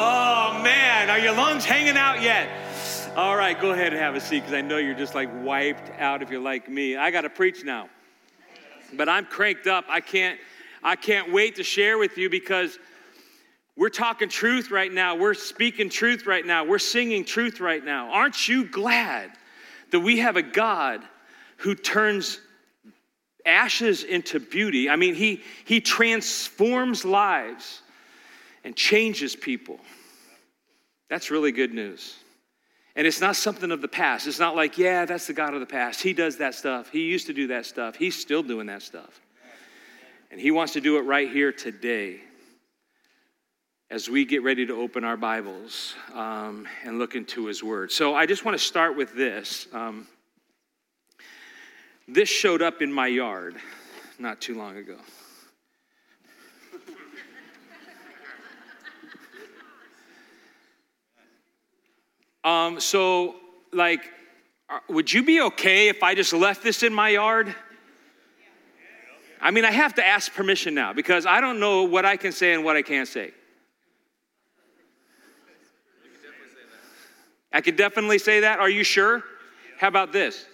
Oh man, are your lungs hanging out yet? All right, go ahead and have a seat because I know you're just like wiped out if you're like me. I got to preach now. But I'm cranked up. I can't I can't wait to share with you because we're talking truth right now. We're speaking truth right now. We're singing truth right now. Aren't you glad that we have a God who turns ashes into beauty? I mean, he, he transforms lives and changes people. That's really good news. And it's not something of the past. It's not like, yeah, that's the God of the past. He does that stuff. He used to do that stuff. He's still doing that stuff. And He wants to do it right here today as we get ready to open our Bibles um, and look into His Word. So I just want to start with this. Um, this showed up in my yard not too long ago. Um, so, like, uh, would you be okay if I just left this in my yard? I mean, I have to ask permission now because I don't know what I can say and what I can't say. I could definitely say that. Are you sure? How about this?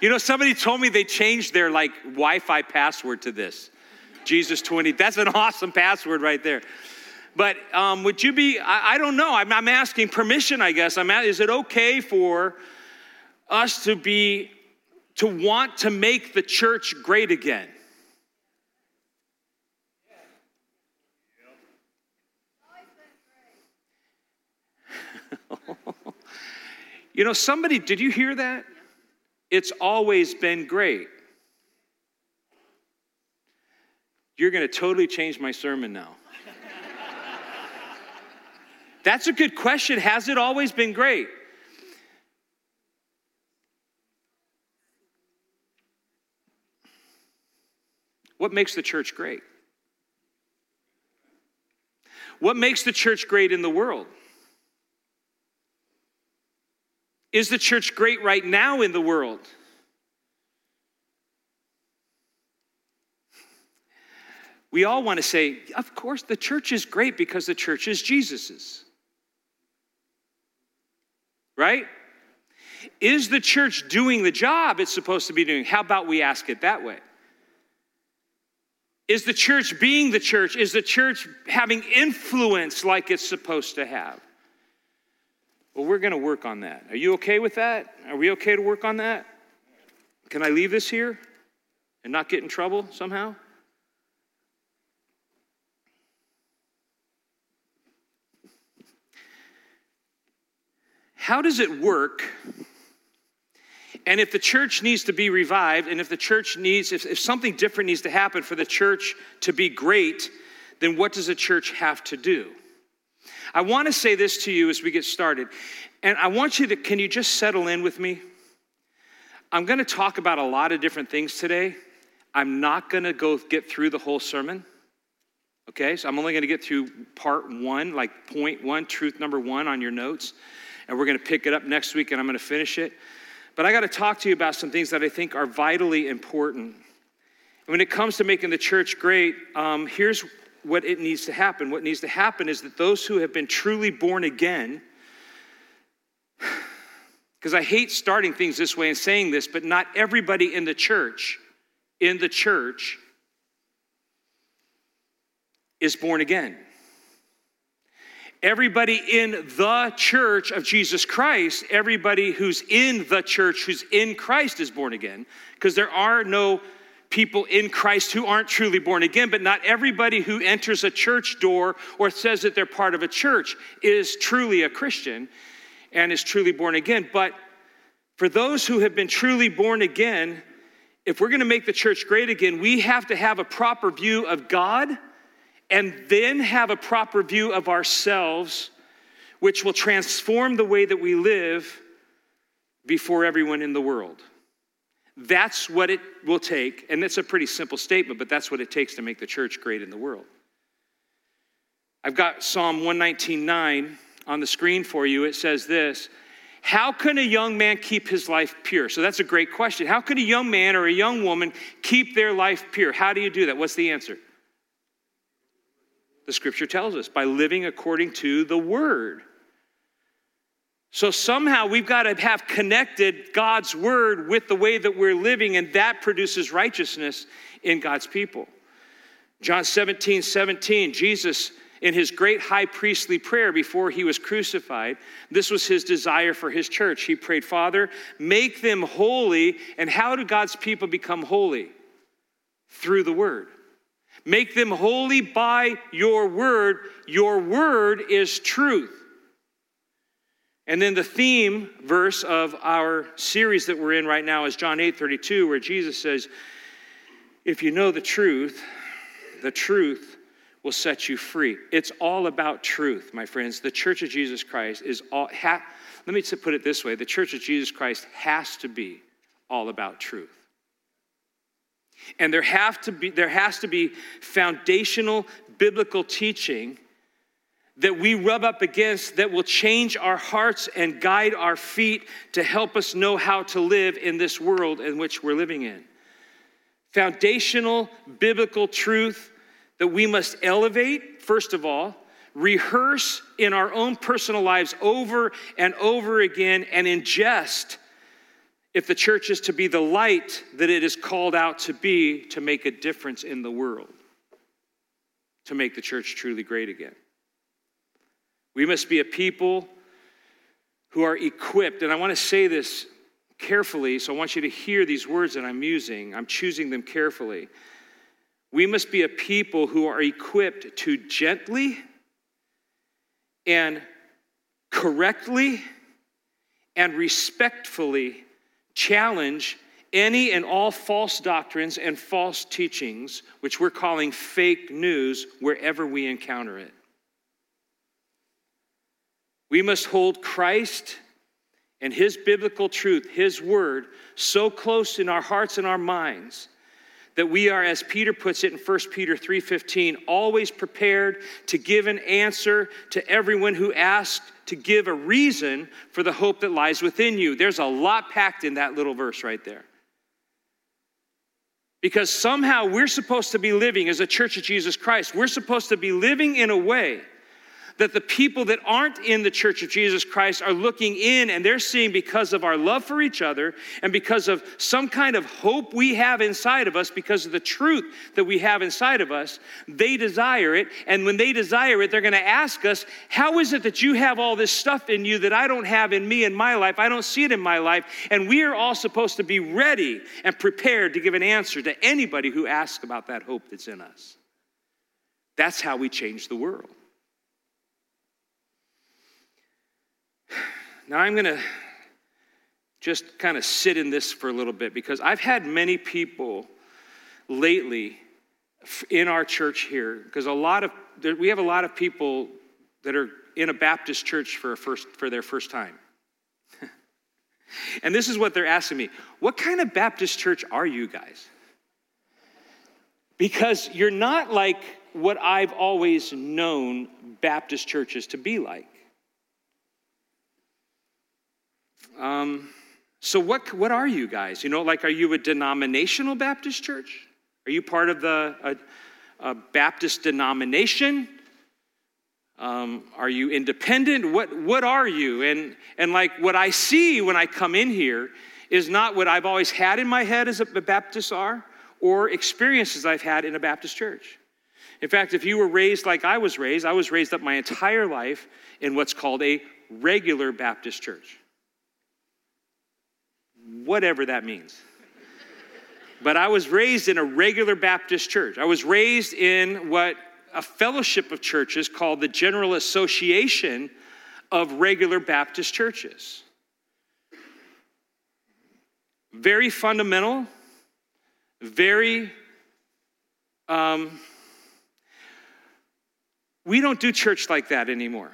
You know, somebody told me they changed their like Wi-Fi password to this. Jesus 20. That's an awesome password right there. But um, would you be, I, I don't know, I'm, I'm, asking permission, I guess. I'm at, is it okay for us to be, to want to make the church great again? you know, somebody, did you hear that? It's always been great. You're going to totally change my sermon now. That's a good question. Has it always been great? What makes the church great? What makes the church great in the world? Is the church great right now in the world? We all want to say, of course, the church is great because the church is Jesus's right? Is the church doing the job it's supposed to be doing? How about we ask it that way? Is the church being the church? Is the church having influence like it's supposed to have? Well, we're going to work on that. Are you okay with that? Are we okay to work on that? Can I leave this here and not get in trouble somehow? How does it work? And if the church needs to be revived, and if the church needs, if, if something different needs to happen for the church to be great, then what does a church have to do? I want to say this to you as we get started. And I want you to, can you just settle in with me? I'm going to talk about a lot of different things today. I'm not going to go get through the whole sermon. Okay, so I'm only going to get through part one, like point one, truth number one on your notes and we're going to pick it up next week and I'm going to finish it. But I got to talk to you about some things that I think are vitally important. When it comes to making the church great, um, here's what it needs to happen. What needs to happen is that those who have been truly born again, because I hate starting things this way and saying this, but not everybody in the church, in the church, is born again everybody in the church of Jesus Christ, everybody who's in the church, who's in Christ, is born again. Because there are no people in Christ who aren't truly born again, but not everybody who enters a church door or says that they're part of a church is truly a Christian and is truly born again. But for those who have been truly born again, if we're going to make the church great again, we have to have a proper view of God and then have a proper view of ourselves, which will transform the way that we live before everyone in the world. That's what it will take. And it's a pretty simple statement, but that's what it takes to make the church great in the world. I've got Psalm 119.9 on the screen for you. It says this How can a young man keep his life pure? So that's a great question. How can a young man or a young woman keep their life pure? How do you do that? What's the answer? The scripture tells us, by living according to the word. So somehow we've got to have connected God's word with the way that we're living, and that produces righteousness in God's people. John 17, 17, Jesus, in his great high priestly prayer before he was crucified, this was his desire for his church. He prayed, Father, make them holy. And how do God's people become holy? Through the word. Make them holy by your word. Your word is truth. And then the theme verse of our series that we're in right now is John 8 32, where Jesus says, If you know the truth, the truth will set you free. It's all about truth, my friends. The Church of Jesus Christ is all, ha, let me put it this way the Church of Jesus Christ has to be all about truth. And there, have to be, there has to be foundational biblical teaching that we rub up against that will change our hearts and guide our feet to help us know how to live in this world in which we're living in. Foundational biblical truth that we must elevate, first of all, rehearse in our own personal lives over and over again, and ingest if the church is to be the light that it is called out to be to make a difference in the world, to make the church truly great again. We must be a people who are equipped, and I want to say this carefully, so I want you to hear these words that I'm using. I'm choosing them carefully. We must be a people who are equipped to gently and correctly and respectfully challenge any and all false doctrines and false teachings, which we're calling fake news, wherever we encounter it. We must hold Christ and His biblical truth, His word, so close in our hearts and our minds that we are as Peter puts it in 1 Peter 3:15 always prepared to give an answer to everyone who asks to give a reason for the hope that lies within you. There's a lot packed in that little verse right there. Because somehow we're supposed to be living as a church of Jesus Christ. We're supposed to be living in a way that the people that aren't in the church of Jesus Christ are looking in and they're seeing because of our love for each other and because of some kind of hope we have inside of us, because of the truth that we have inside of us, they desire it. And when they desire it, they're going to ask us, How is it that you have all this stuff in you that I don't have in me in my life? I don't see it in my life. And we are all supposed to be ready and prepared to give an answer to anybody who asks about that hope that's in us. That's how we change the world. Now I'm going to just kind of sit in this for a little bit because I've had many people lately in our church here because a lot of we have a lot of people that are in a Baptist church for, first, for their first time. and this is what they're asking me What kind of Baptist church are you guys? Because you're not like what I've always known Baptist churches to be like. Um, so, what, what are you guys? You know, like, are you a denominational Baptist church? Are you part of the a, a Baptist denomination? Um, are you independent? What, what are you? And, and like what I see when I come in here is not what I've always had in my head as a Baptist are or experiences I've had in a Baptist church. In fact, if you were raised like I was raised, I was raised up my entire life in what's called a regular Baptist church whatever that means. But I was raised in a regular Baptist church. I was raised in what a fellowship of churches called the General Association of Regular Baptist Churches. Very fundamental, very, um, we don't do church like that anymore.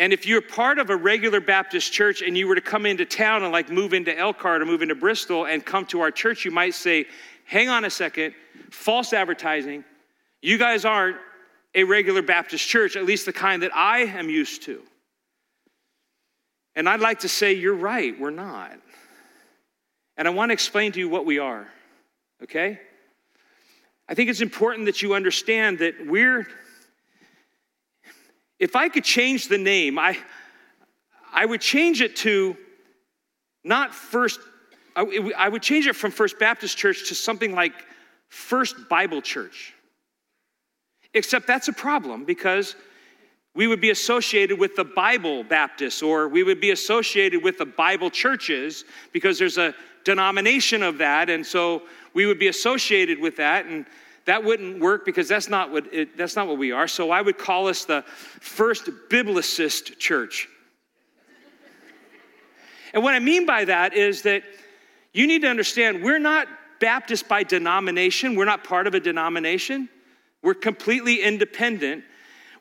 And if you're part of a regular Baptist church and you were to come into town and like move into Elkhart or move into Bristol and come to our church, you might say, hang on a second, false advertising. You guys aren't a regular Baptist church, at least the kind that I am used to. And I'd like to say, you're right, we're not. And I want to explain to you what we are, okay? I think it's important that you understand that we're, if I could change the name, I, I would change it to not First, I, I would change it from First Baptist Church to something like First Bible Church. Except that's a problem because we would be associated with the Bible Baptists or we would be associated with the Bible churches because there's a denomination of that. And so we would be associated with that. And that wouldn't work because that's not what, it, that's not what we are. So I would call us the first biblicist church. and what I mean by that is that you need to understand we're not Baptist by denomination, we're not part of a denomination, we're completely independent.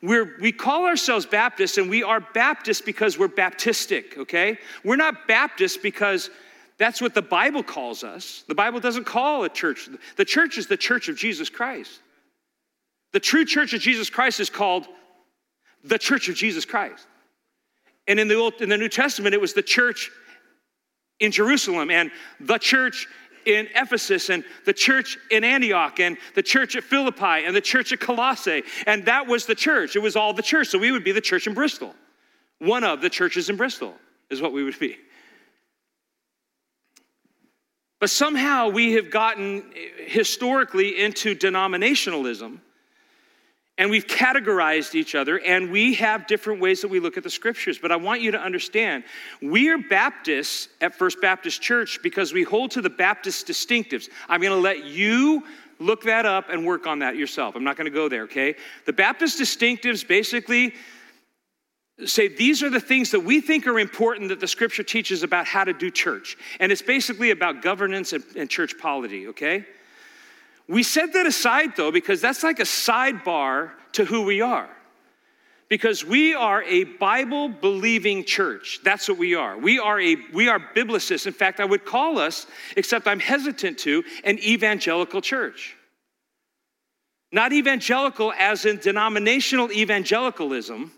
We're, we call ourselves Baptists, and we are Baptists because we're Baptistic, okay? We're not Baptists because that's what the Bible calls us. The Bible doesn't call a church. The church is the church of Jesus Christ. The true church of Jesus Christ is called the church of Jesus Christ. And in the, Old, in the New Testament, it was the church in Jerusalem and the church in Ephesus and the church in Antioch and the church at Philippi and the church at Colossae. And that was the church. It was all the church. So we would be the church in Bristol. One of the churches in Bristol is what we would be. But somehow we have gotten eh, historically into denominationalism and we've categorized each other and we have different ways that we look at the scriptures. But I want you to understand we are Baptists at First Baptist Church because we hold to the Baptist distinctives. I'm going to let you look that up and work on that yourself. I'm not going to go there, okay? The Baptist distinctives basically say these are the things that we think are important that the scripture teaches about how to do church. And it's basically about governance and, and church polity, okay? We set that aside though, because that's like a sidebar to who we are. Because we are a Bible believing church. That's what we are. We are a we are biblicists. In fact, I would call us, except I'm hesitant to, an evangelical church. Not evangelical as in denominational evangelicalism,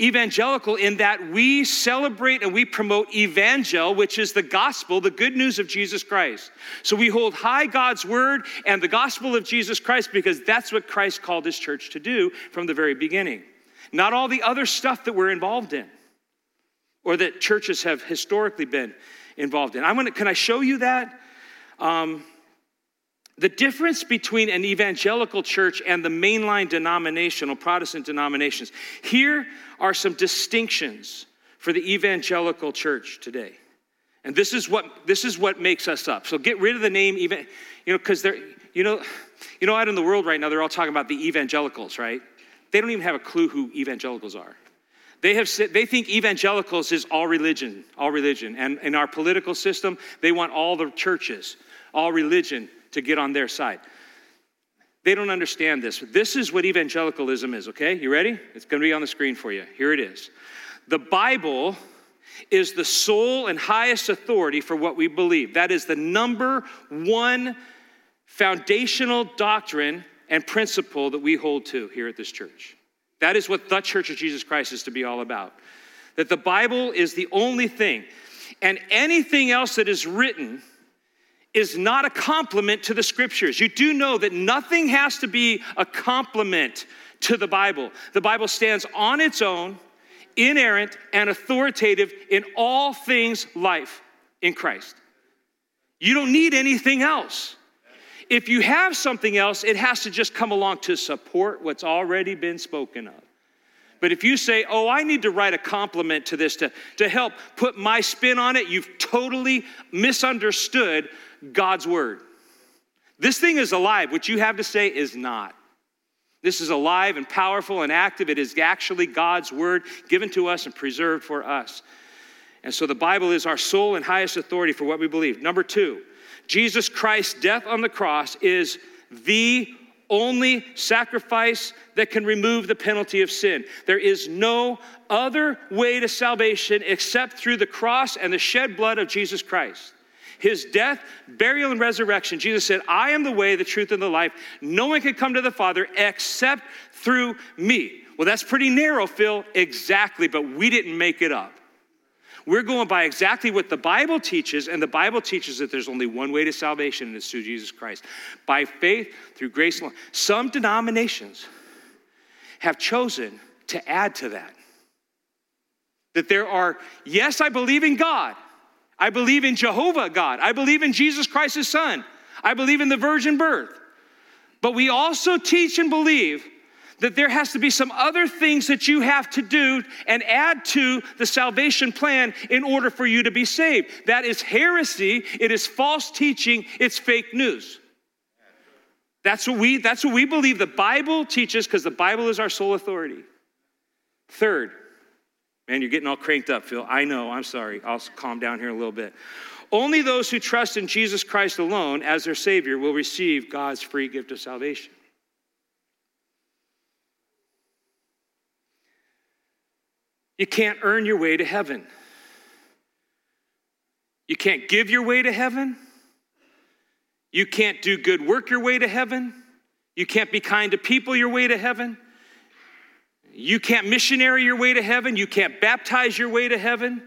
evangelical in that we celebrate and we promote evangel, which is the gospel, the good news of Jesus Christ. So we hold high God's word and the gospel of Jesus Christ because that's what Christ called his church to do from the very beginning. Not all the other stuff that we're involved in or that churches have historically been involved in. I'm gonna, can I show you that? Um, the difference between an evangelical church and the mainline denominational Protestant denominations. Here are some distinctions for the evangelical church today. And this is what this is what makes us up. So get rid of the name even, you know, because they're, you know, you know, out in the world right now, they're all talking about the evangelicals, right? They don't even have a clue who evangelicals are. They have they think evangelicals is all religion, all religion. And in our political system, they want all the churches, all religion to get on their side. They don't understand this. This is what evangelicalism is, okay? You ready? It's going to be on the screen for you. Here it is. The Bible is the sole and highest authority for what we believe. That is the number one foundational doctrine and principle that we hold to here at this church. That is what the Church of Jesus Christ is to be all about. That the Bible is the only thing, and anything else that is written is not a complement to the scriptures. You do know that nothing has to be a complement to the Bible. The Bible stands on its own, inerrant, and authoritative in all things life in Christ. You don't need anything else. If you have something else, it has to just come along to support what's already been spoken of. But if you say, oh, I need to write a complement to this to, to help put my spin on it, you've totally misunderstood God's word. This thing is alive. What you have to say is not. This is alive and powerful and active. It is actually God's word given to us and preserved for us. And so the Bible is our sole and highest authority for what we believe. Number two, Jesus Christ's death on the cross is the only sacrifice that can remove the penalty of sin. There is no other way to salvation except through the cross and the shed blood of Jesus Christ his death, burial, and resurrection, Jesus said, I am the way, the truth, and the life. No one can come to the Father except through me. Well, that's pretty narrow, Phil. Exactly, but we didn't make it up. We're going by exactly what the Bible teaches, and the Bible teaches that there's only one way to salvation, and it's through Jesus Christ. By faith, through grace alone. Some denominations have chosen to add to that. That there are, yes, I believe in God. I believe in Jehovah God. I believe in Jesus Christ, his son. I believe in the virgin birth. But we also teach and believe that there has to be some other things that you have to do and add to the salvation plan in order for you to be saved. That is heresy, it is false teaching, it's fake news. That's what we that's what we believe the Bible teaches because the Bible is our sole authority. Third, man, you're getting all cranked up, Phil. I know, I'm sorry. I'll calm down here a little bit. Only those who trust in Jesus Christ alone as their Savior will receive God's free gift of salvation. You can't earn your way to heaven. You can't give your way to heaven. You can't do good work your way to heaven. You can't be kind to people your way to heaven. You can't missionary your way to heaven. You can't baptize your way to heaven.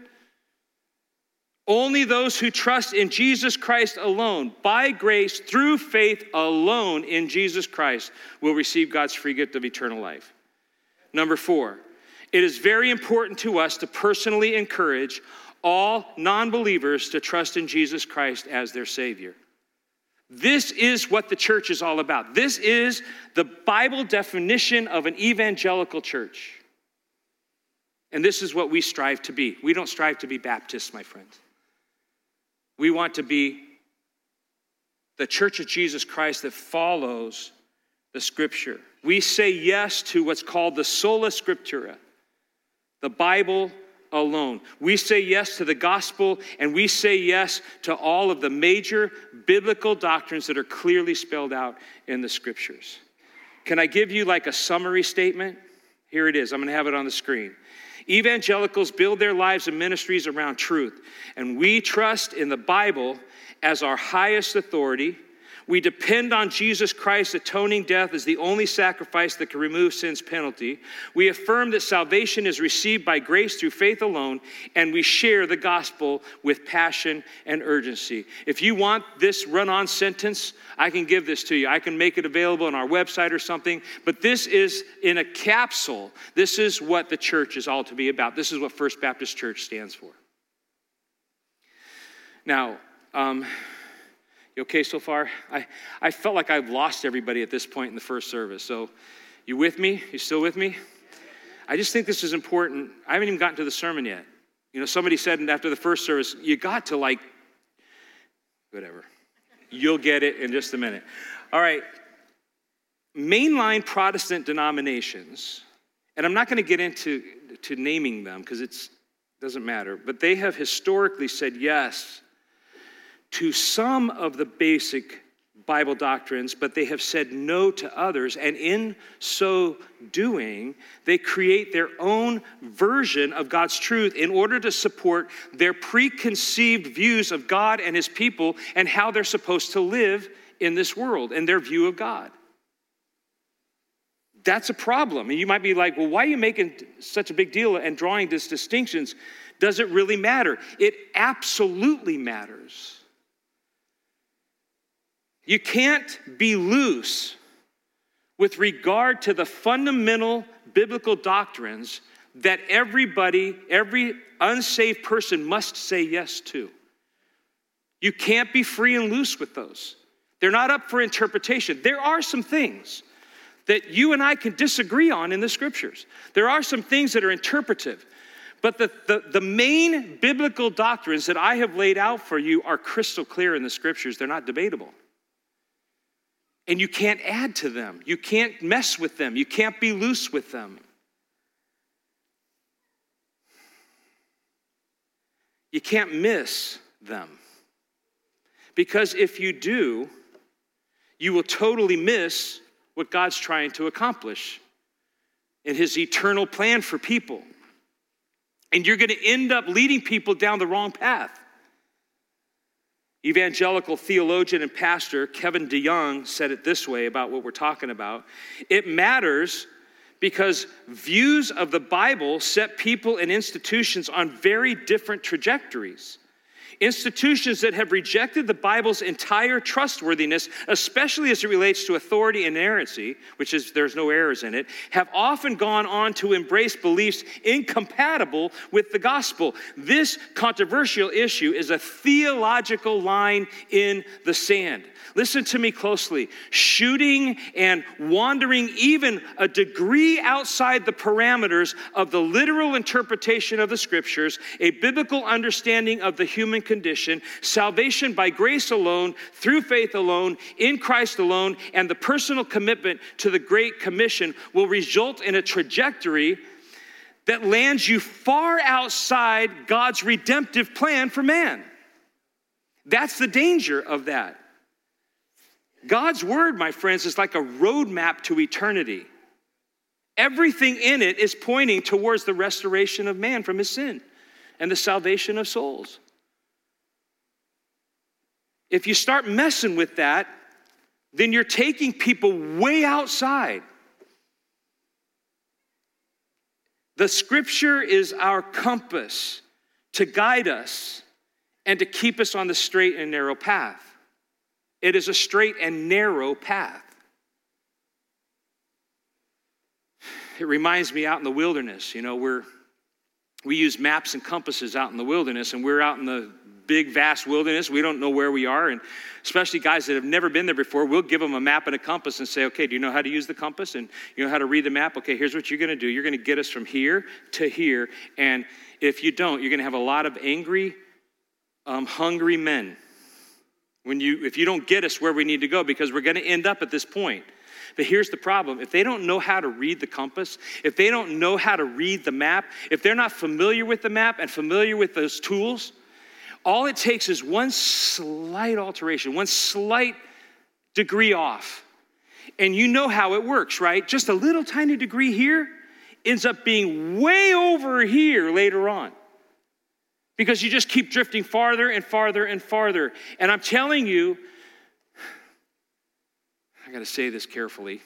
Only those who trust in Jesus Christ alone, by grace, through faith alone in Jesus Christ, will receive God's free gift of eternal life. Number four, it is very important to us to personally encourage all non believers to trust in Jesus Christ as their Savior. This is what the church is all about. This is the Bible definition of an evangelical church. And this is what we strive to be. We don't strive to be Baptists, my friends. We want to be the church of Jesus Christ that follows the scripture. We say yes to what's called the sola scriptura the Bible alone. We say yes to the gospel and we say yes to all of the major biblical doctrines that are clearly spelled out in the scriptures. Can I give you like a summary statement? Here it is. I'm going to have it on the screen. Evangelicals build their lives and ministries around truth, and we trust in the Bible as our highest authority we depend on Jesus Christ's atoning death as the only sacrifice that can remove sin's penalty. We affirm that salvation is received by grace through faith alone, and we share the gospel with passion and urgency. If you want this run on sentence, I can give this to you. I can make it available on our website or something, but this is in a capsule. This is what the church is all to be about. This is what First Baptist Church stands for. Now, um, you okay so far? I, I felt like I've lost everybody at this point in the first service. So, you with me? You still with me? I just think this is important. I haven't even gotten to the sermon yet. You know, somebody said after the first service, you got to like, whatever. You'll get it in just a minute. All right. Mainline Protestant denominations, and I'm not going to get into to naming them because it doesn't matter, but they have historically said yes to some of the basic Bible doctrines, but they have said no to others. And in so doing, they create their own version of God's truth in order to support their preconceived views of God and his people and how they're supposed to live in this world and their view of God. That's a problem. And you might be like, well, why are you making such a big deal and drawing these distinctions? Does it really matter? It absolutely matters. You can't be loose with regard to the fundamental biblical doctrines that everybody, every unsaved person must say yes to. You can't be free and loose with those. They're not up for interpretation. There are some things that you and I can disagree on in the scriptures. There are some things that are interpretive. But the, the, the, main biblical doctrines that I have laid out for you are crystal clear in the scriptures. They're not debatable and you can't add to them. You can't mess with them. You can't be loose with them. You can't miss them. Because if you do, you will totally miss what God's trying to accomplish in His eternal plan for people. And you're going to end up leading people down the wrong path. Evangelical theologian and pastor Kevin DeYoung said it this way about what we're talking about. It matters because views of the Bible set people and institutions on very different trajectories. Institutions that have rejected the Bible's entire trustworthiness, especially as it relates to authority and inerrancy, which is there's no errors in it, have often gone on to embrace beliefs incompatible with the gospel. This controversial issue is a theological line in the sand. Listen to me closely. Shooting and wandering even a degree outside the parameters of the literal interpretation of the scriptures, a biblical understanding of the human condition, salvation by grace alone, through faith alone, in Christ alone, and the personal commitment to the Great Commission will result in a trajectory that lands you far outside God's redemptive plan for man. That's the danger of that. God's word, my friends, is like a roadmap to eternity. Everything in it is pointing towards the restoration of man from his sin and the salvation of souls. If you start messing with that, then you're taking people way outside. The scripture is our compass to guide us and to keep us on the straight and narrow path. It is a straight and narrow path. It reminds me out in the wilderness, you know, we're, we use maps and compasses out in the wilderness, and we're out in the big, vast wilderness. We don't know where we are. And especially guys that have never been there before, we'll give them a map and a compass and say, okay, do you know how to use the compass? And you know how to read the map? Okay, here's what you're going to do. You're going to get us from here to here. And if you don't, you're going to have a lot of angry, um, hungry men when you, if you don't get us where we need to go, because we're going to end up at this point. But here's the problem if they don't know how to read the compass, if they don't know how to read the map, if they're not familiar with the map and familiar with those tools, all it takes is one slight alteration, one slight degree off. And you know how it works, right? Just a little tiny degree here ends up being way over here later on because you just keep drifting farther and farther and farther. And I'm telling you, I got to say this carefully.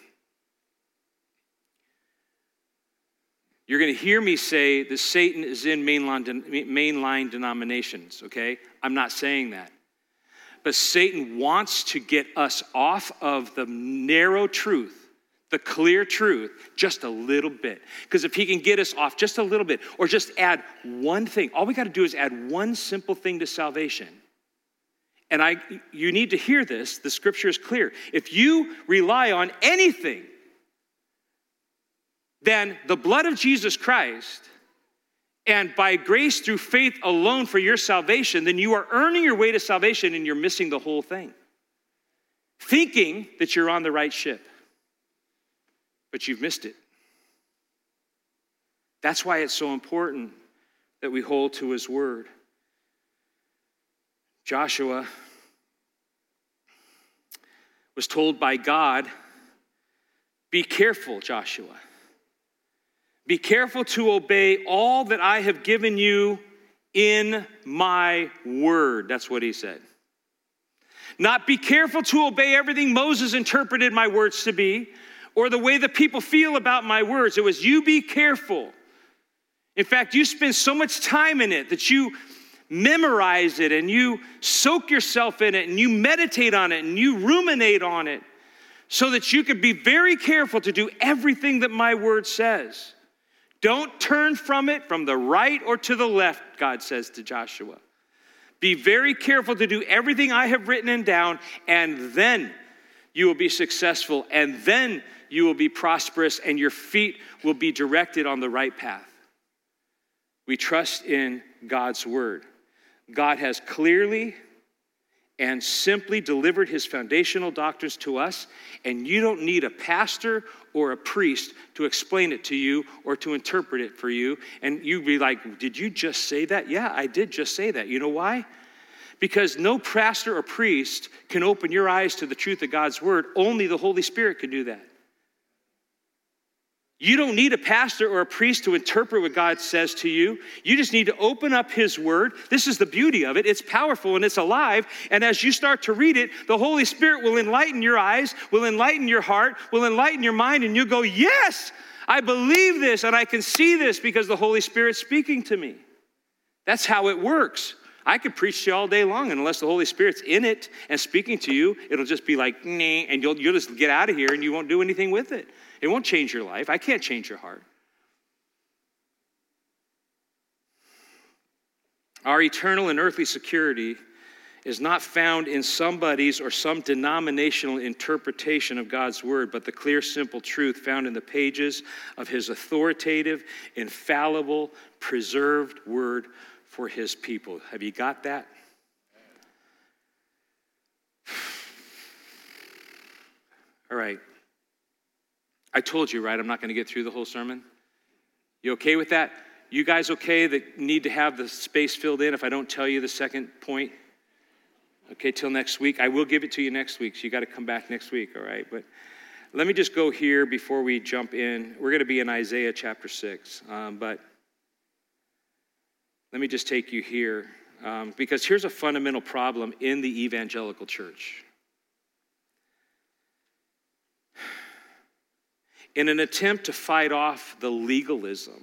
You're going to hear me say that Satan is in mainline, mainline denominations, okay? I'm not saying that. But Satan wants to get us off of the narrow truth the clear truth just a little bit. Because if he can get us off just a little bit, or just add one thing, all we got to do is add one simple thing to salvation. And I, you need to hear this. The scripture is clear. If you rely on anything than the blood of Jesus Christ, and by grace through faith alone for your salvation, then you are earning your way to salvation and you're missing the whole thing. Thinking that you're on the right ship but you've missed it. That's why it's so important that we hold to his word. Joshua was told by God, Be careful, Joshua. Be careful to obey all that I have given you in my word. That's what he said. Not be careful to obey everything Moses interpreted my words to be, or the way the people feel about my words. It was, you be careful. In fact, you spend so much time in it that you memorize it and you soak yourself in it and you meditate on it and you ruminate on it so that you could be very careful to do everything that my word says. Don't turn from it from the right or to the left, God says to Joshua. Be very careful to do everything I have written and down, and then you will be successful, and then you will be prosperous and your feet will be directed on the right path. We trust in God's word. God has clearly and simply delivered his foundational doctrines to us, and you don't need a pastor or a priest to explain it to you or to interpret it for you. And you'd be like, Did you just say that? Yeah, I did just say that. You know why? Because no pastor or priest can open your eyes to the truth of God's word, only the Holy Spirit can do that. You don't need a pastor or a priest to interpret what God says to you. You just need to open up His Word. This is the beauty of it. It's powerful and it's alive. And as you start to read it, the Holy Spirit will enlighten your eyes, will enlighten your heart, will enlighten your mind, and you'll go, Yes, I believe this and I can see this because the Holy Spirit's speaking to me. That's how it works. I could preach to you all day long, and unless the Holy Spirit's in it and speaking to you, it'll just be like, and you'll, you'll just get out of here and you won't do anything with it. It won't change your life. I can't change your heart. Our eternal and earthly security is not found in somebody's or some denominational interpretation of God's word, but the clear, simple truth found in the pages of his authoritative, infallible, preserved word for his people. Have you got that? All right. I told you, right? I'm not going to get through the whole sermon. You okay with that? You guys okay that need to have the space filled in if I don't tell you the second point? Okay, till next week. I will give it to you next week, so you got to come back next week, all right? But let me just go here before we jump in. We're going to be in Isaiah chapter 6, um, but let me just take you here um, because here's a fundamental problem in the evangelical church. In an attempt to fight off the legalism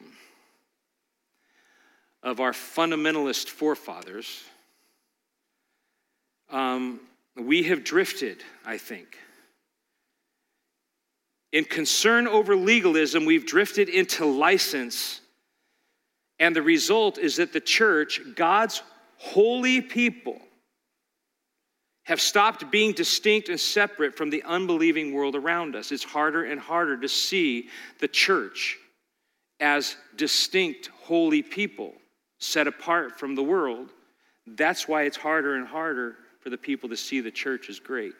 of our fundamentalist forefathers, um, we have drifted, I think. In concern over legalism, we've drifted into license. And the result is that the church, God's holy people, have stopped being distinct and separate from the unbelieving world around us. It's harder and harder to see the church as distinct, holy people set apart from the world. That's why it's harder and harder for the people to see the church as great.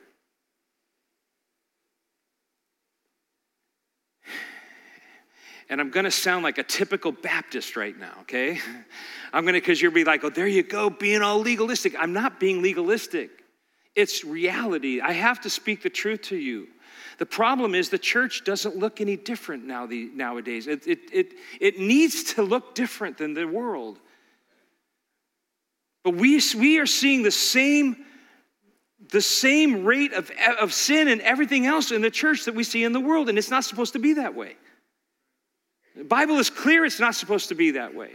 And I'm going to sound like a typical Baptist right now, okay? I'm going to, because you'll be like, oh, there you go, being all legalistic. I'm not being legalistic. It's reality. I have to speak the truth to you. The problem is the church doesn't look any different now the, nowadays. It, it, it, it needs to look different than the world. But we, we are seeing the same the same rate of, of sin and everything else in the church that we see in the world, and it's not supposed to be that way. The Bible is clear it's not supposed to be that way.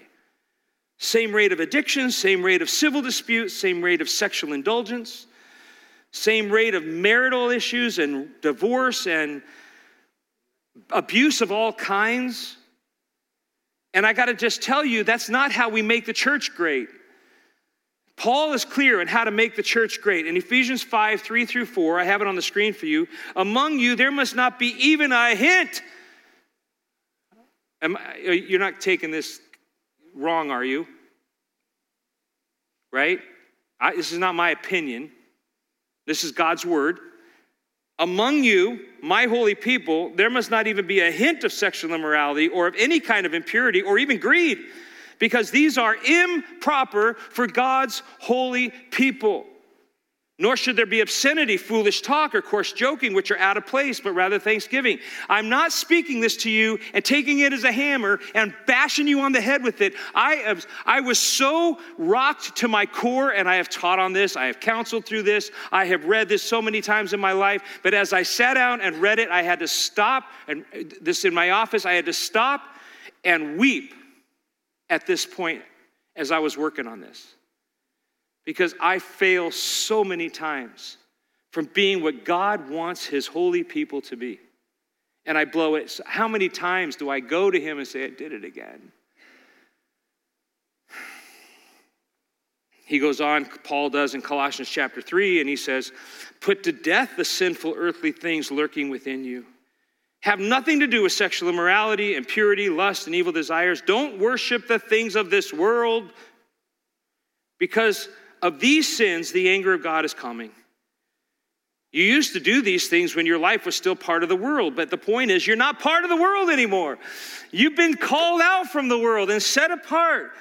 Same rate of addiction, same rate of civil disputes, same rate of sexual indulgence, same rate of marital issues and divorce and abuse of all kinds. And I got to just tell you, that's not how we make the church great. Paul is clear on how to make the church great. In Ephesians 5 3 through 4, I have it on the screen for you. Among you, there must not be even a hint. Am, uh, you're not taking this wrong, are you? Right? I, this is not my opinion. This is God's word. Among you, my holy people, there must not even be a hint of sexual immorality or of any kind of impurity or even greed because these are improper for God's holy people. Nor should there be obscenity, foolish talk, or coarse joking, which are out of place, but rather thanksgiving. I'm not speaking this to you and taking it as a hammer and bashing you on the head with it. I, I was so rocked to my core, and I have taught on this, I have counseled through this, I have read this so many times in my life. But as I sat down and read it, I had to stop, and this in my office, I had to stop and weep at this point as I was working on this. Because I fail so many times from being what God wants his holy people to be. And I blow it. How many times do I go to him and say, I did it again? He goes on, Paul does in Colossians chapter 3, and he says, Put to death the sinful earthly things lurking within you have nothing to do with sexual immorality, impurity, lust, and evil desires. Don't worship the things of this world because of these sins, the anger of God is coming. You used to do these things when your life was still part of the world, but the point is, you're not part of the world anymore. You've been called out from the world and set apart.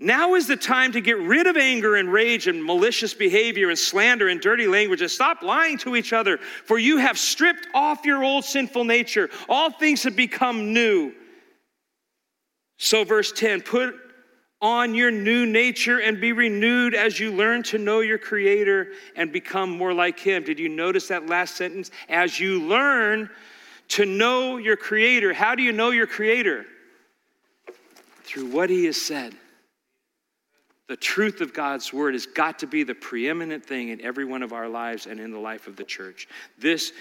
Now is the time to get rid of anger and rage and malicious behavior and slander and dirty language and stop lying to each other, for you have stripped off your old sinful nature. All things have become new. So, verse 10 put on your new nature and be renewed as you learn to know your Creator and become more like Him. Did you notice that last sentence? As you learn to know your Creator. How do you know your Creator? Through what He has said. The truth of God's Word has got to be the preeminent thing in every one of our lives and in the life of the church. This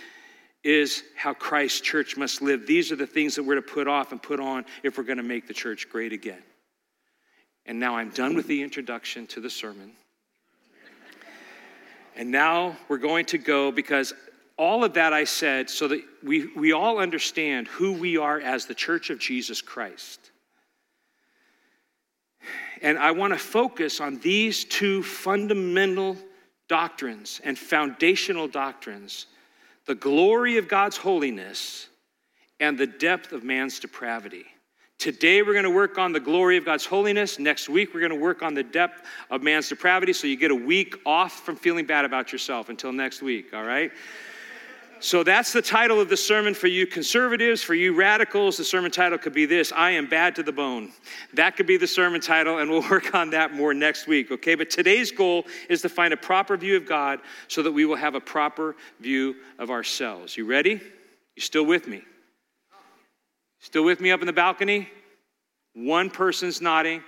is how Christ's church must live. These are the things that we're to put off and put on if we're going to make the church great again. And now I'm done with the introduction to the sermon. And now we're going to go because all of that I said so that we, we all understand who we are as the church of Jesus Christ. And I want to focus on these two fundamental doctrines and foundational doctrines the glory of God's holiness and the depth of man's depravity. Today, we're going to work on the glory of God's holiness. Next week, we're going to work on the depth of man's depravity. So you get a week off from feeling bad about yourself until next week, all right? So that's the title of the sermon for you conservatives, for you radicals. The sermon title could be this I am bad to the bone. That could be the sermon title, and we'll work on that more next week, okay? But today's goal is to find a proper view of God so that we will have a proper view of ourselves. You ready? You still with me? Still with me up in the balcony? One person's nodding.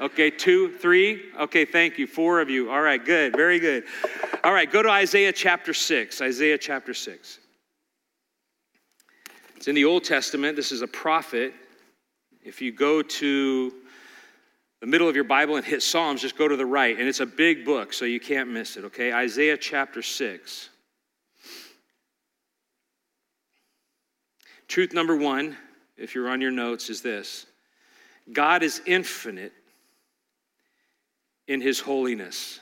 Okay, two, three. Okay, thank you. Four of you. All right, good. Very good. All right, go to Isaiah chapter 6. Isaiah chapter 6. It's in the Old Testament. This is a prophet. If you go to the middle of your Bible and hit Psalms, just go to the right. And it's a big book, so you can't miss it, okay? Isaiah chapter 6. Truth number one if you're on your notes, is this God is infinite in his holiness.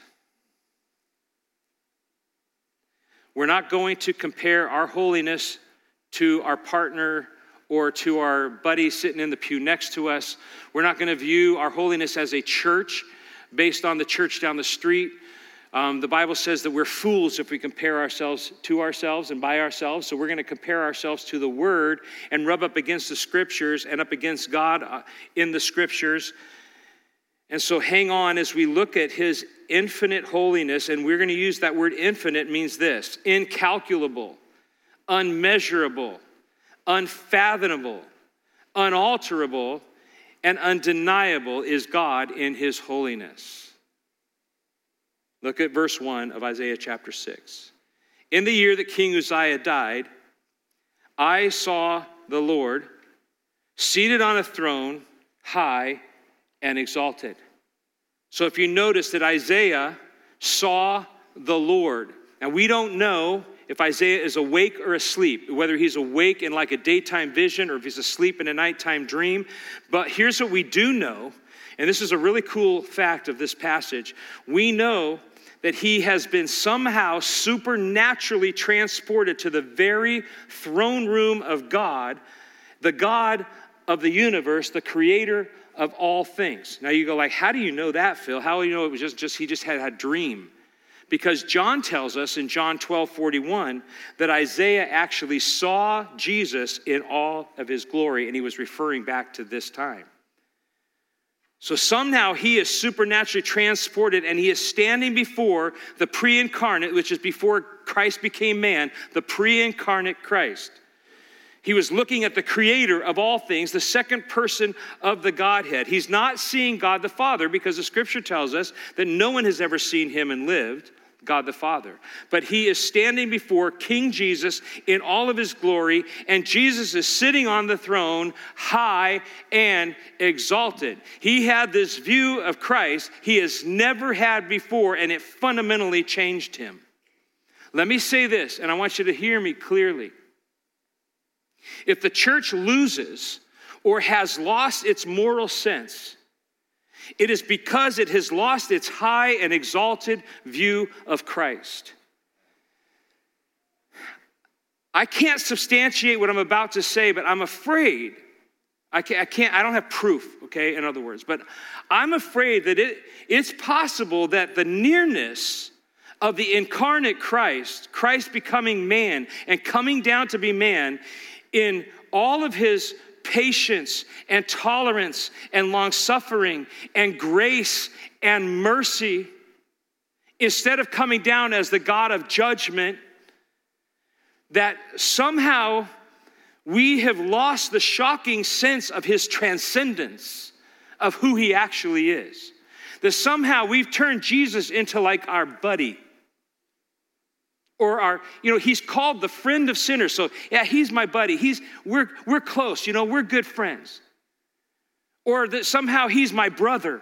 We're not going to compare our holiness to our partner or to our buddy sitting in the pew next to us. We're not going to view our holiness as a church based on the church down the street. Um, the Bible says that we're fools if we compare ourselves to ourselves and by ourselves. So we're going to compare ourselves to the Word and rub up against the Scriptures and up against God uh, in the Scriptures. And so hang on as we look at His infinite holiness. And we're going to use that word infinite means this incalculable, unmeasurable, unfathomable, unalterable, and undeniable is God in His holiness. Look at verse 1 of Isaiah chapter 6. In the year that King Uzziah died, I saw the Lord seated on a throne, high and exalted. So if you notice that Isaiah saw the Lord, now we don't know if Isaiah is awake or asleep, whether he's awake in like a daytime vision or if he's asleep in a nighttime dream. But here's what we do know, and this is a really cool fact of this passage. We know that he has been somehow supernaturally transported to the very throne room of God, the God of the universe, the creator of all things. Now you go like, how do you know that, Phil? How do you know it was just, just he just had a dream? Because John tells us in John 12, 41, that Isaiah actually saw Jesus in all of his glory, and he was referring back to this time. So somehow he is supernaturally transported and he is standing before the pre incarnate, which is before Christ became man, the pre incarnate Christ. He was looking at the creator of all things, the second person of the Godhead. He's not seeing God the Father because the scripture tells us that no one has ever seen him and lived. God the Father. But he is standing before King Jesus in all of his glory, and Jesus is sitting on the throne, high and exalted. He had this view of Christ he has never had before, and it fundamentally changed him. Let me say this, and I want you to hear me clearly. If the church loses or has lost its moral sense, it is because it has lost its high and exalted view of Christ. I can't substantiate what I'm about to say, but I'm afraid. I can't, I can't, I don't have proof, okay, in other words, but I'm afraid that it, it's possible that the nearness of the incarnate Christ, Christ becoming man and coming down to be man in all of his patience and tolerance and long suffering and grace and mercy, instead of coming down as the God of judgment, that somehow we have lost the shocking sense of his transcendence, of who he actually is. That somehow we've turned Jesus into like our buddy. Or our, you know, he's called the friend of sinners. So, yeah, he's my buddy. He's, we're, we're close, you know, we're good friends. Or that somehow he's my brother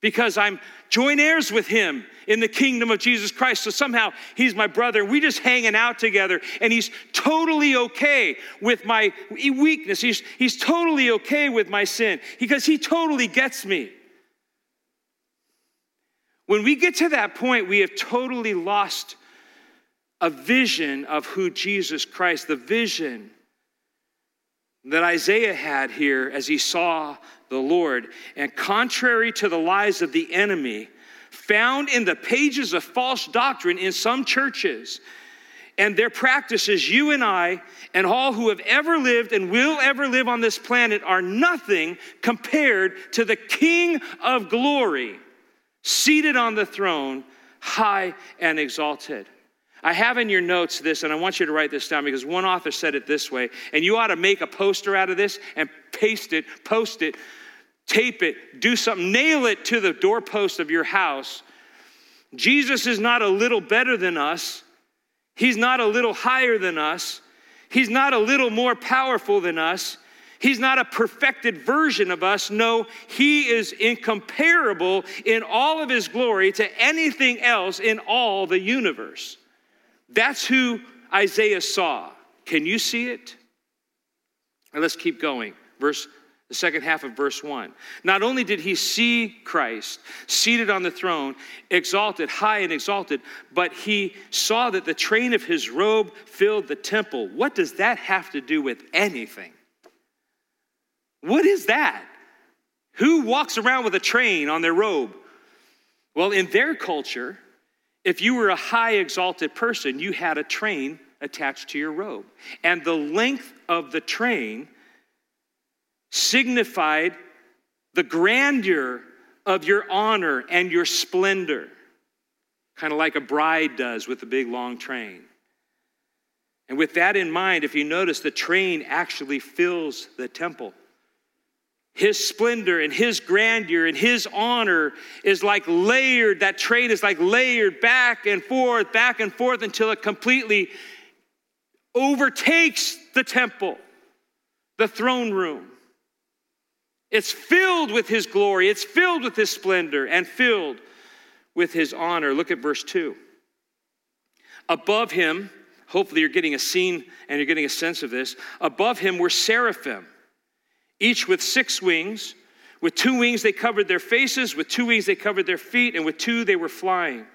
because I'm joint heirs with him in the kingdom of Jesus Christ. So somehow he's my brother. We just hanging out together, and he's totally okay with my weakness. He's, he's totally okay with my sin because he totally gets me. When we get to that point, we have totally lost a vision of who Jesus Christ, the vision that Isaiah had here as he saw the Lord. And contrary to the lies of the enemy, found in the pages of false doctrine in some churches and their practices, you and I, and all who have ever lived and will ever live on this planet, are nothing compared to the King of glory, seated on the throne, high and exalted. I have in your notes this, and I want you to write this down because one author said it this way, and you ought to make a poster out of this and paste it, post it tape it, do something, nail it to the doorpost of your house. Jesus is not a little better than us. He's not a little higher than us. He's not a little more powerful than us. He's not a perfected version of us. No, he is incomparable in all of his glory to anything else in all the universe. That's who Isaiah saw. Can you see it? And let's keep going. Verse the second half of verse 1. Not only did he see Christ seated on the throne, exalted, high and exalted, but he saw that the train of his robe filled the temple. What does that have to do with anything? What is that? Who walks around with a train on their robe? Well, in their culture, if you were a high exalted person, you had a train attached to your robe. And the length of the train signified the grandeur of your honor and your splendor, kind of like a bride does with a big long train. And with that in mind, if you notice, the train actually fills the temple. His splendor and his grandeur and his honor is like layered, that train is like layered back and forth, back and forth until it completely overtakes the temple, the throne room. It's filled with his glory, it's filled with his splendor, and filled with his honor. Look at verse 2. Above him, hopefully you're getting a scene and you're getting a sense of this. Above him were seraphim, each with six wings. With two wings they covered their faces, with two wings they covered their feet, and with two they were flying.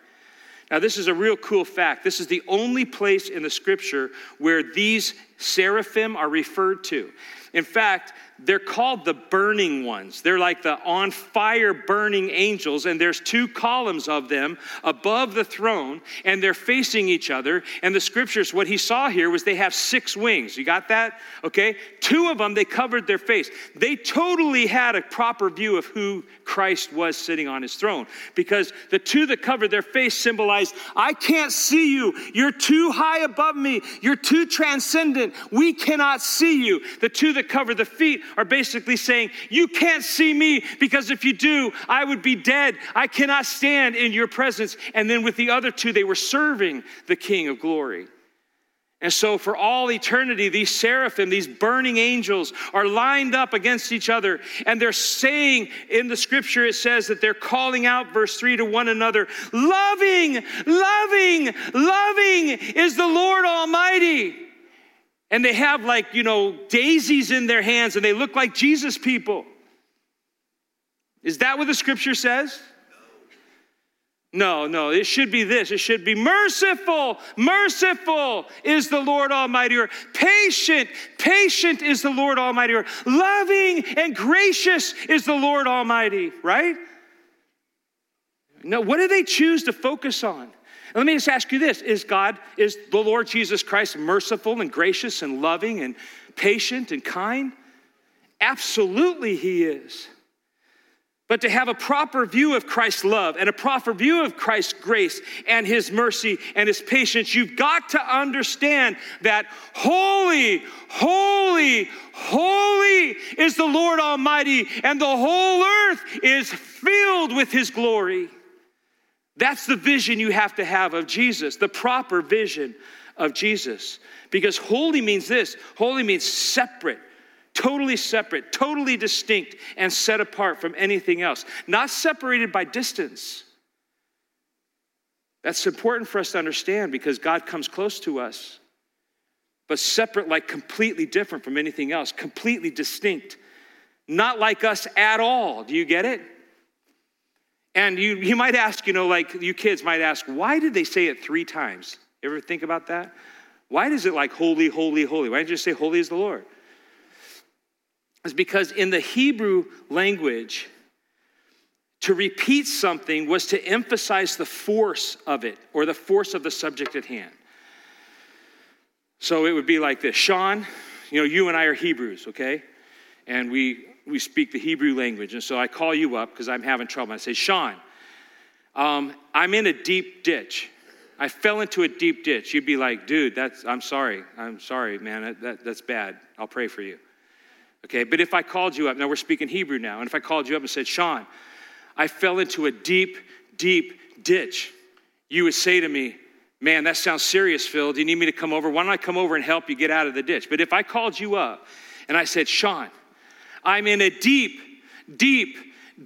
Now, this is a real cool fact. This is the only place in the scripture where these seraphim are referred to. In fact, they're called the burning ones. They're like the on fire burning angels, and there's two columns of them above the throne, and they're facing each other. And the scriptures, what he saw here was they have six wings. You got that? Okay? Two of them, they covered their face. They totally had a proper view of who Christ was sitting on his throne because the two that covered their face symbolized, I can't see you. You're too high above me. You're too transcendent. We cannot see you. The two that cover the feet are basically saying, You can't see me because if you do, I would be dead. I cannot stand in your presence. And then with the other two, they were serving the King of glory. And so, for all eternity, these seraphim, these burning angels, are lined up against each other. And they're saying in the scripture, it says that they're calling out, verse 3, to one another Loving, loving, loving is the Lord Almighty and they have like, you know, daisies in their hands and they look like Jesus people. Is that what the scripture says? No, no, it should be this. It should be merciful, merciful is the Lord Almighty, or patient, patient is the Lord Almighty, or loving and gracious is the Lord Almighty, right? No, what do they choose to focus on? Let me just ask you this Is God, is the Lord Jesus Christ merciful and gracious and loving and patient and kind? Absolutely, He is. But to have a proper view of Christ's love and a proper view of Christ's grace and his mercy and his patience, you've got to understand that holy, holy, holy is the Lord Almighty, and the whole earth is filled with his glory. That's the vision you have to have of Jesus, the proper vision of Jesus. Because holy means this holy means separate totally separate, totally distinct, and set apart from anything else, not separated by distance. That's important for us to understand because God comes close to us, but separate, like completely different from anything else, completely distinct, not like us at all. Do you get it? And you, you might ask, you know, like you kids might ask, why did they say it three times? Ever think about that? Why does it like holy, holy, holy? Why didn't you just say holy is the Lord? It's because in the Hebrew language, to repeat something was to emphasize the force of it or the force of the subject at hand. So it would be like this Sean, you know, you and I are Hebrews, okay? And we, we speak the Hebrew language. And so I call you up because I'm having trouble. I say, Sean, um, I'm in a deep ditch. I fell into a deep ditch. You'd be like, dude, that's, I'm sorry. I'm sorry, man. That, that, that's bad. I'll pray for you. Okay, but if I called you up, now we're speaking Hebrew now, and if I called you up and said, Sean, I fell into a deep, deep ditch, you would say to me, Man, that sounds serious, Phil. Do you need me to come over? Why don't I come over and help you get out of the ditch? But if I called you up and I said, Sean, I'm in a deep, deep,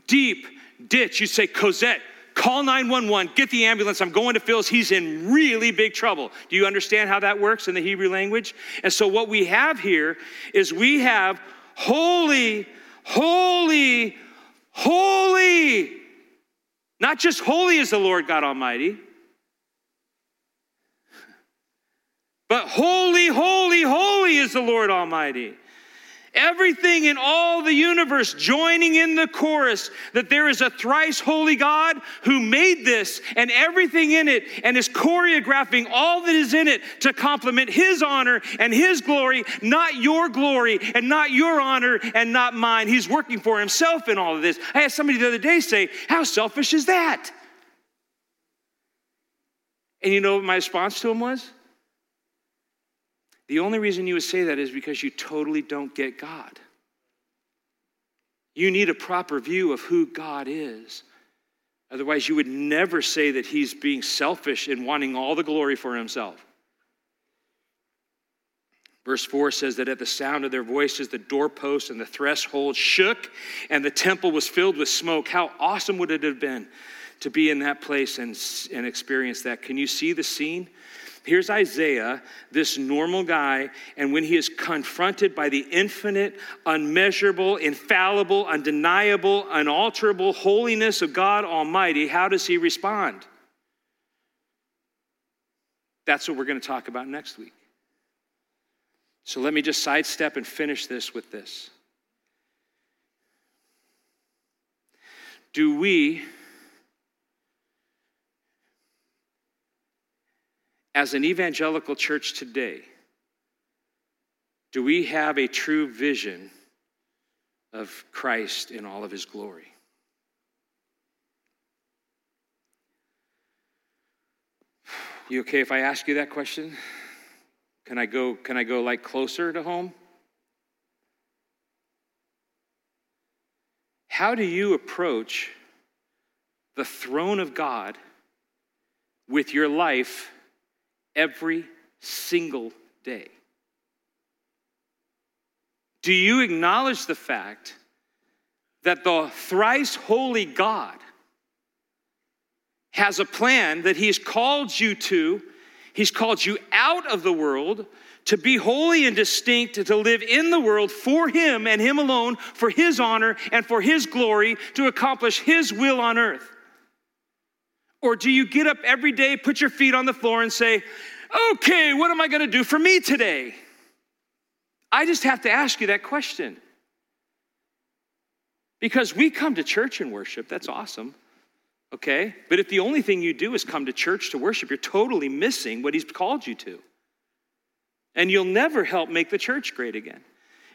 deep ditch, you'd say, Cosette, call 911, get the ambulance. I'm going to Phil's. He's in really big trouble. Do you understand how that works in the Hebrew language? And so, what we have here is we have holy, holy, holy. Not just holy is the Lord God Almighty, but holy, holy, holy is the Lord Almighty. Everything in all the universe joining in the chorus that there is a thrice holy God who made this and everything in it and is choreographing all that is in it to complement his honor and his glory, not your glory and not your honor and not mine. He's working for himself in all of this. I had somebody the other day say, How selfish is that? And you know what my response to him was? The only reason you would say that is because you totally don't get God. You need a proper view of who God is. Otherwise, you would never say that he's being selfish and wanting all the glory for himself. Verse 4 says that at the sound of their voices, the doorposts and the threshold shook, and the temple was filled with smoke. How awesome would it have been to be in that place and, and experience that? Can you see the scene? Here's Isaiah, this normal guy, and when he is confronted by the infinite, unmeasurable, infallible, undeniable, unalterable holiness of God Almighty, how does he respond? That's what we're going to talk about next week. So let me just sidestep and finish this with this. Do we as an evangelical church today, do we have a true vision of Christ in all of his glory? You okay if I ask you that question? Can I go can I go like closer to home? How do you approach the throne of God with your life every single day? Do you acknowledge the fact that the thrice holy God has a plan that He's called you to? He's called you out of the world to be holy and distinct, to live in the world for Him and Him alone, for His honor and for His glory, to accomplish His will on earth. Or do you get up every day, put your feet on the floor, and say, Okay, what am I going to do for me today? I just have to ask you that question. Because we come to church and worship, that's awesome. Okay? But if the only thing you do is come to church to worship, you're totally missing what He's called you to. And you'll never help make the church great again.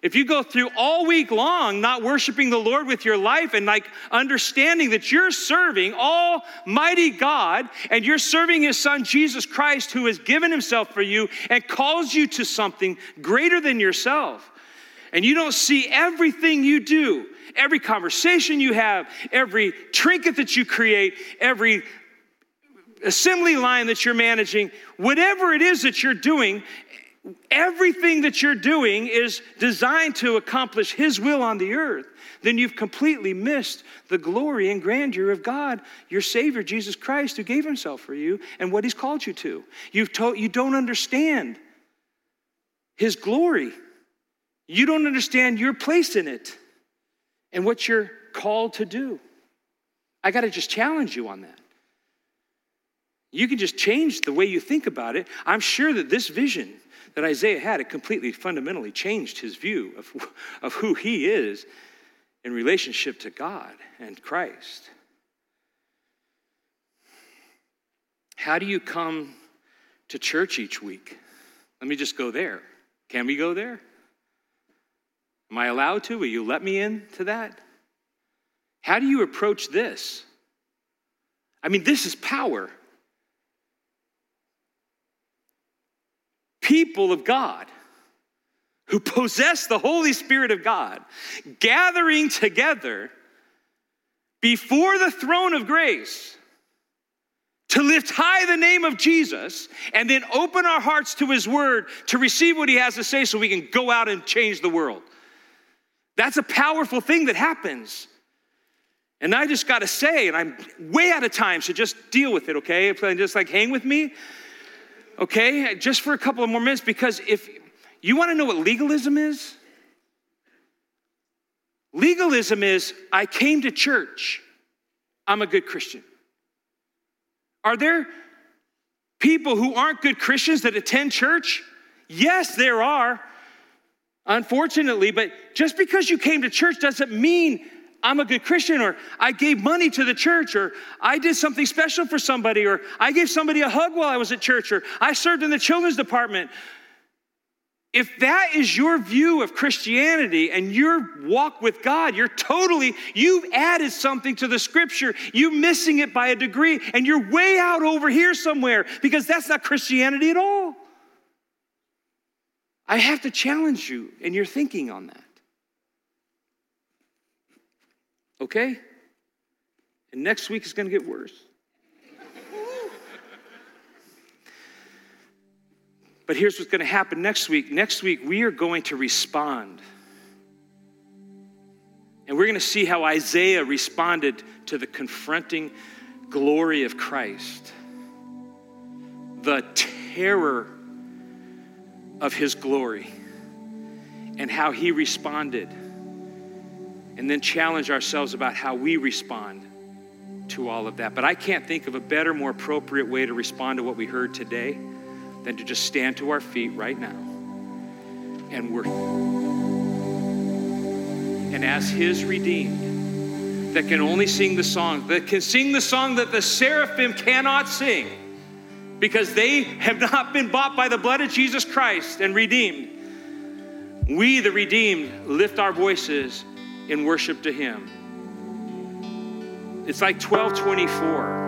If you go through all week long not worshiping the Lord with your life and like understanding that you're serving Almighty God and you're serving His Son Jesus Christ who has given Himself for you and calls you to something greater than yourself, and you don't see everything you do, every conversation you have, every trinket that you create, every assembly line that you're managing, whatever it is that you're doing, everything that you're doing is designed to accomplish His will on the earth, then you've completely missed the glory and grandeur of God, your Savior, Jesus Christ, who gave Himself for you and what He's called you to. You've told, you don't understand His glory. You don't understand your place in it and what you're called to do. I got to just challenge you on that. You can just change the way you think about it. I'm sure that this vision that Isaiah had, it completely fundamentally changed his view of, of who he is in relationship to God and Christ. How do you come to church each week? Let me just go there. Can we go there? Am I allowed to? Will you let me in to that? How do you approach this? I mean, this is power. People of God who possess the Holy Spirit of God gathering together before the throne of grace to lift high the name of Jesus and then open our hearts to his word to receive what he has to say so we can go out and change the world. That's a powerful thing that happens. And I just got to say, and I'm way out of time, so just deal with it, okay? Just like hang with me okay? Just for a couple of more minutes, because if you want to know what legalism is, legalism is I came to church, I'm a good Christian. Are there people who aren't good Christians that attend church? Yes, there are, unfortunately, but just because you came to church doesn't mean I'm a good Christian, or I gave money to the church, or I did something special for somebody, or I gave somebody a hug while I was at church, or I served in the children's department. If that is your view of Christianity and your walk with God, you're totally, you've added something to the scripture. You're missing it by a degree, and you're way out over here somewhere because that's not Christianity at all. I have to challenge you in your thinking on that. Okay? And next week is going to get worse. but here's what's going to happen next week. Next week, we are going to respond. And we're going to see how Isaiah responded to the confronting glory of Christ, the terror of his glory, and how he responded and then challenge ourselves about how we respond to all of that. But I can't think of a better, more appropriate way to respond to what we heard today than to just stand to our feet right now and worship. And as His redeemed, that can only sing the song, that can sing the song that the seraphim cannot sing because they have not been bought by the blood of Jesus Christ and redeemed. We, the redeemed, lift our voices in worship to Him. It's like 1224.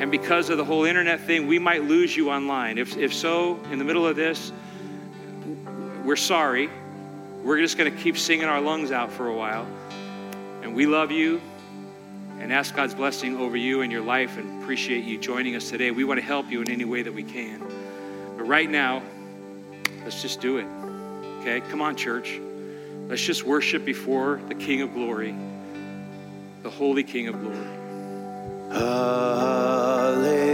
And because of the whole internet thing, we might lose you online. If, if so, in the middle of this, we're sorry. We're just going to keep singing our lungs out for a while. And we love you and ask God's blessing over you and your life and appreciate you joining us today. We want to help you in any way that we can. But right now, let's just do it. Okay? Come on, church. Let's just worship before the King of glory, the Holy King of glory. Hallelujah.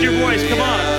Your voice. Come on.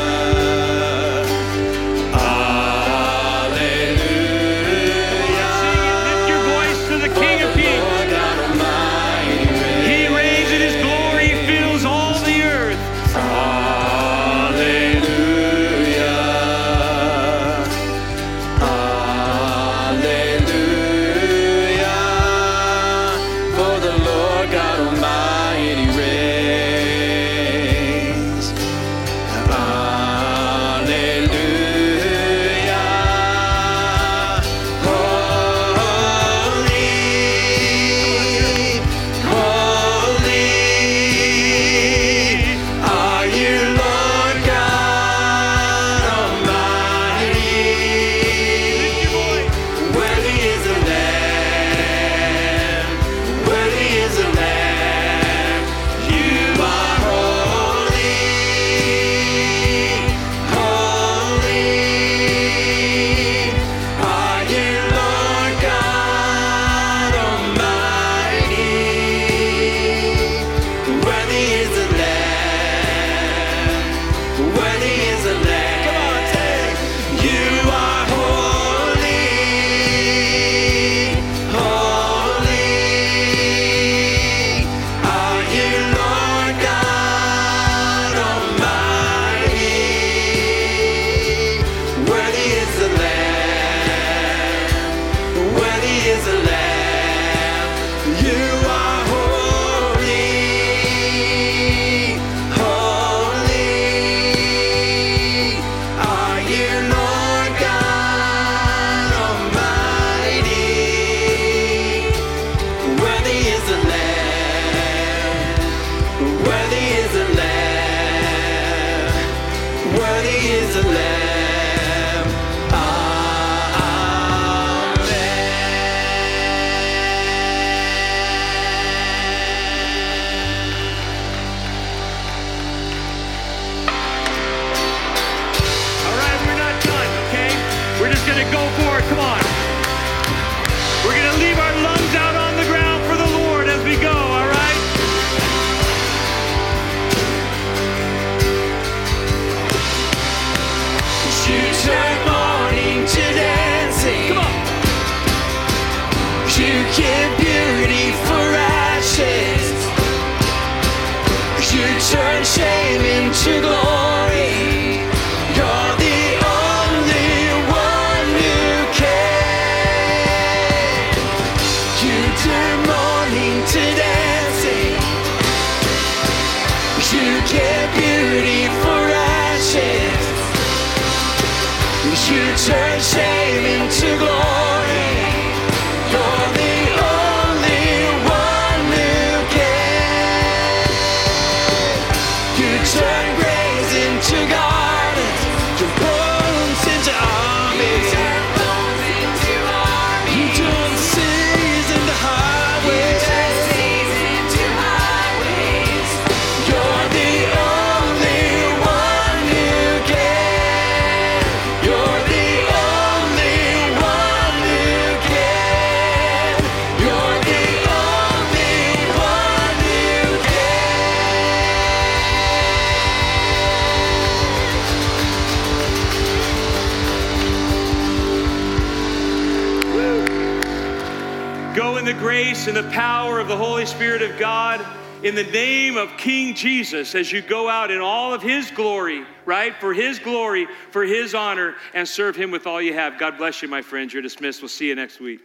Grace and the power of the Holy Spirit of God in the name of King Jesus as you go out in all of his glory, right? For his glory, for his honor, and serve him with all you have. God bless you, my friends. You're dismissed. We'll see you next week.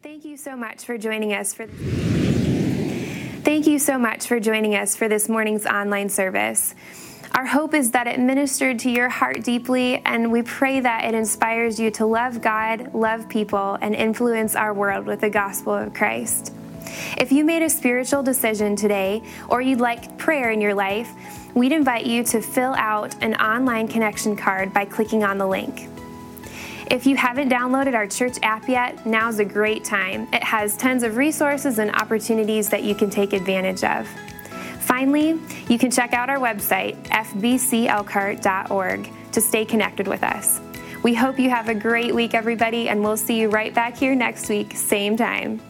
Thank you so much for joining us for Thank you so much for joining us for this morning's online service. Our hope is that it ministered to your heart deeply, and we pray that it inspires you to love God, love people, and influence our world with the gospel of Christ. If you made a spiritual decision today, or you'd like prayer in your life, we'd invite you to fill out an online connection card by clicking on the link. If you haven't downloaded our church app yet, now's a great time. It has tons of resources and opportunities that you can take advantage of. Finally, you can check out our website, fbcelkhart.org, to stay connected with us. We hope you have a great week, everybody, and we'll see you right back here next week, same time.